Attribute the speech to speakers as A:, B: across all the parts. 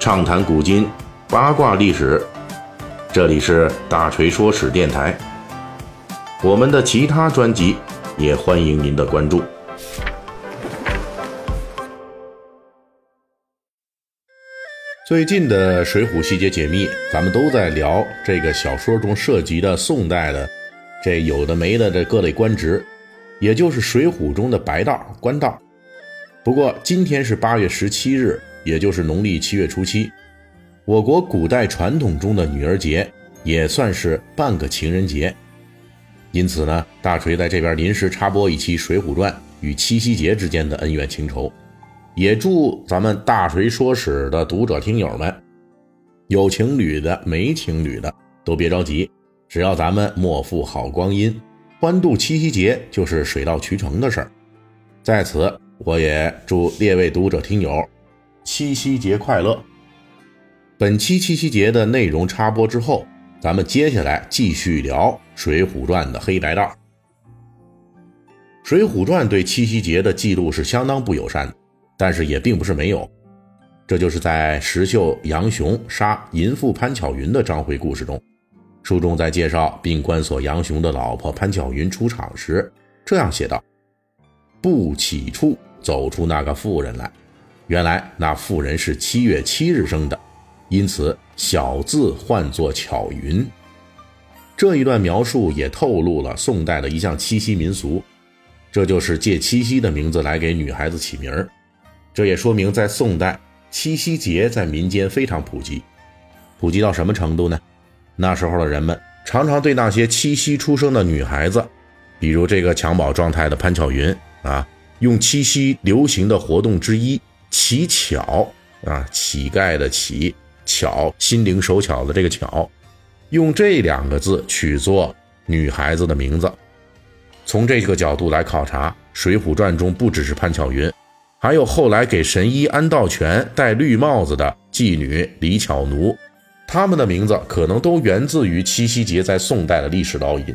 A: 畅谈古今，八卦历史。这里是大锤说史电台。我们的其他专辑也欢迎您的关注。最近的《水浒细节解密》，咱们都在聊这个小说中涉及的宋代的这有的没的这各类官职，也就是《水浒》中的白道官道。不过今天是八月十七日，也就是农历七月初七，我国古代传统中的女儿节也算是半个情人节。因此呢，大锤在这边临时插播一期《水浒传》与七夕节之间的恩怨情仇。也祝咱们大锤说史的读者听友们，有情侣的、没情侣的都别着急，只要咱们莫负好光阴，欢度七夕节就是水到渠成的事儿。在此，我也祝列位读者听友七夕节快乐。本期七夕节的内容插播之后，咱们接下来继续聊《水浒传》的黑白道。《水浒传》对七夕节的记录是相当不友善的。但是也并不是没有，这就是在石秀杨雄杀淫妇潘巧云的章回故事中，书中在介绍并关锁杨雄的老婆潘巧云出场时，这样写道：“不起处走出那个妇人来，原来那妇人是七月七日生的，因此小字唤作巧云。”这一段描述也透露了宋代的一项七夕民俗，这就是借七夕的名字来给女孩子起名儿。这也说明，在宋代，七夕节在民间非常普及。普及到什么程度呢？那时候的人们常常对那些七夕出生的女孩子，比如这个襁褓状态的潘巧云啊，用七夕流行的活动之一“乞巧”啊，乞丐的乞，巧，心灵手巧的这个巧，用这两个字取作女孩子的名字。从这个角度来考察，《水浒传》中不只是潘巧云。还有后来给神医安道全戴绿帽子的妓女李巧奴，他们的名字可能都源自于七夕节在宋代的历史烙印。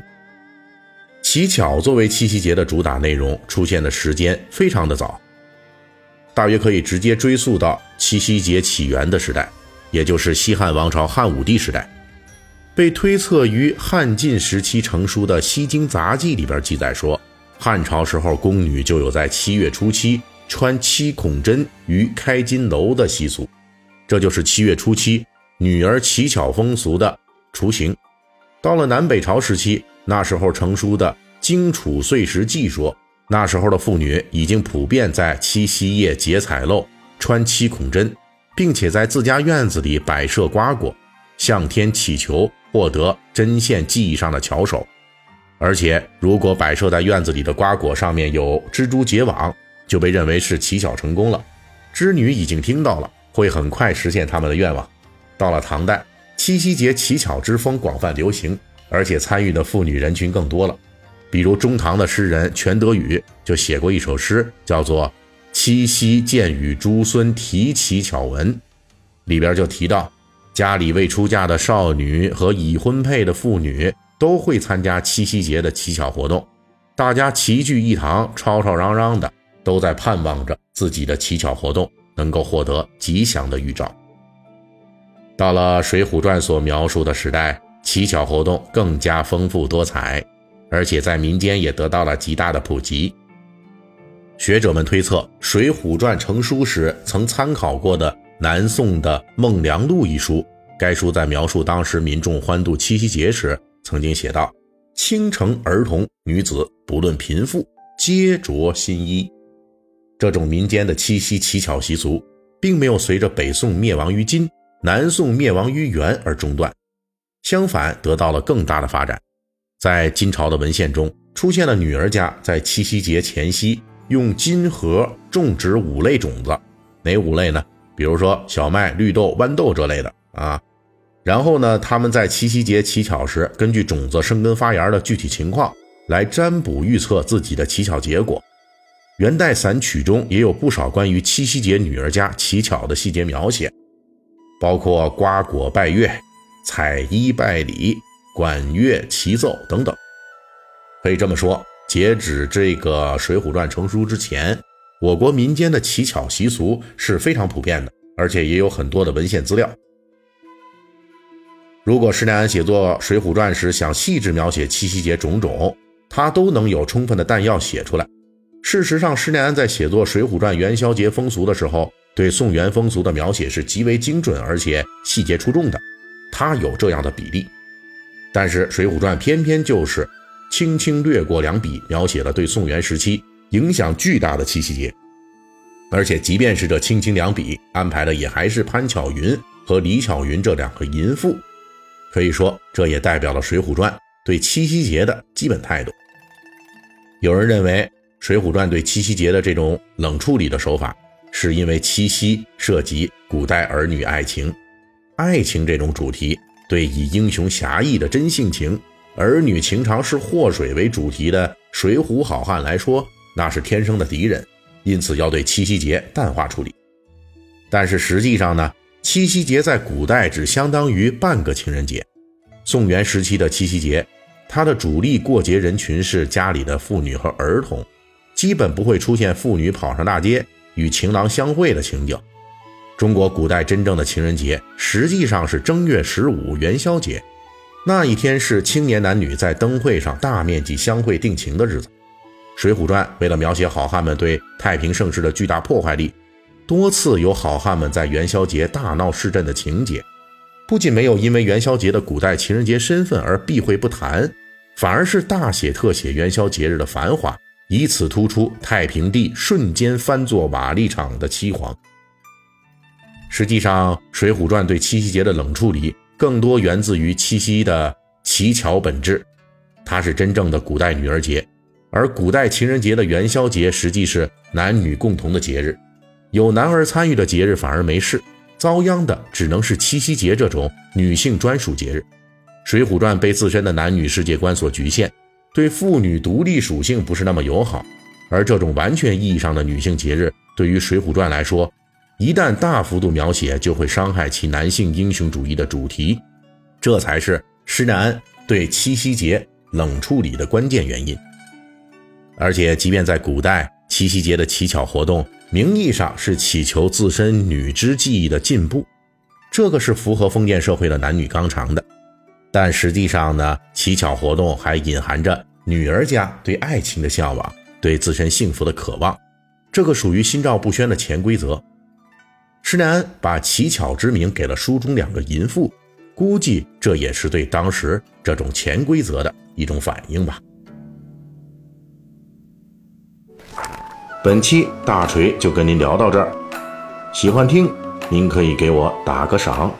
A: 乞巧作为七夕节的主打内容，出现的时间非常的早，大约可以直接追溯到七夕节起源的时代，也就是西汉王朝汉武帝时代。被推测于汉晋时期成书的《西京杂记》里边记载说，汉朝时候宫女就有在七月初七。穿七孔针于开金楼的习俗，这就是七月初七女儿乞巧风俗的雏形。到了南北朝时期，那时候成书的《荆楚岁时记》说，那时候的妇女已经普遍在七夕夜结彩漏，穿七孔针，并且在自家院子里摆设瓜果，向天祈求获得针线技艺上的巧手。而且，如果摆设在院子里的瓜果上面有蜘蛛结网。就被认为是乞巧成功了，织女已经听到了，会很快实现他们的愿望。到了唐代，七夕节乞巧之风广泛流行，而且参与的妇女人群更多了。比如中唐的诗人全德宇就写过一首诗，叫做《七夕见与诸孙提乞巧文》，里边就提到，家里未出嫁的少女和已婚配的妇女都会参加七夕节的乞巧活动，大家齐聚一堂，吵吵嚷嚷的。都在盼望着自己的乞巧活动能够获得吉祥的预兆。到了《水浒传》所描述的时代，乞巧活动更加丰富多彩，而且在民间也得到了极大的普及。学者们推测，《水浒传》成书时曾参考过的南宋的《孟良录》一书，该书在描述当时民众欢度七夕节时，曾经写道：“青城儿童女子，不论贫富，皆着新衣。”这种民间的七夕乞巧习俗，并没有随着北宋灭亡于金、南宋灭亡于元而中断，相反得到了更大的发展。在金朝的文献中，出现了女儿家在七夕节前夕用金盒种植五类种子，哪五类呢？比如说小麦、绿豆、豌豆这类的啊。然后呢，他们在七夕节乞巧时，根据种子生根发芽的具体情况来占卜预测自己的乞巧结果。元代散曲中也有不少关于七夕节女儿家乞巧的细节描写，包括瓜果拜月、彩衣拜礼、管乐齐奏等等。可以这么说，截止这个《水浒传》成书之前，我国民间的乞巧习俗是非常普遍的，而且也有很多的文献资料。如果施耐庵写作《水浒传》时想细致描写七夕节种种，他都能有充分的弹药写出来。事实上，施耐庵在写作《水浒传》元宵节风俗的时候，对宋元风俗的描写是极为精准而且细节出众的，他有这样的比例。但是《水浒传》偏偏就是轻轻略过两笔，描写了对宋元时期影响巨大的七夕节，而且即便是这轻轻两笔，安排的也还是潘巧云和李巧云这两个淫妇。可以说，这也代表了《水浒传》对七夕节的基本态度。有人认为，《水浒传》对七夕节的这种冷处理的手法，是因为七夕涉及古代儿女爱情，爱情这种主题对以英雄侠义的真性情、儿女情长是祸水为主题的水浒好汉来说，那是天生的敌人，因此要对七夕节淡化处理。但是实际上呢？七夕节在古代只相当于半个情人节。宋元时期的七夕节，它的主力过节人群是家里的妇女和儿童，基本不会出现妇女跑上大街与情郎相会的情景。中国古代真正的情人节实际上是正月十五元宵节，那一天是青年男女在灯会上大面积相会定情的日子。《水浒传》为了描写好汉们对太平盛世的巨大破坏力。多次有好汉们在元宵节大闹市镇的情节，不仅没有因为元宵节的古代情人节身份而避讳不谈，反而是大写特写元宵节日的繁华，以此突出太平地瞬间翻作瓦砾场的凄惶。实际上，《水浒传》对七夕节的冷处理，更多源自于七夕的乞巧本质，它是真正的古代女儿节，而古代情人节的元宵节实际是男女共同的节日。有男儿参与的节日反而没事，遭殃的只能是七夕节这种女性专属节日。《水浒传》被自身的男女世界观所局限，对妇女独立属性不是那么友好。而这种完全意义上的女性节日，对于《水浒传》来说，一旦大幅度描写，就会伤害其男性英雄主义的主题。这才是施耐庵对七夕节冷处理的关键原因。而且，即便在古代，七夕节的乞巧活动。名义上是祈求自身女之技艺的进步，这个是符合封建社会的男女纲常的。但实际上呢，乞巧活动还隐含着女儿家对爱情的向往，对自身幸福的渴望，这个属于心照不宣的潜规则。施耐庵把乞巧之名给了书中两个淫妇，估计这也是对当时这种潜规则的一种反应吧。本期大锤就跟您聊到这儿，喜欢听您可以给我打个赏。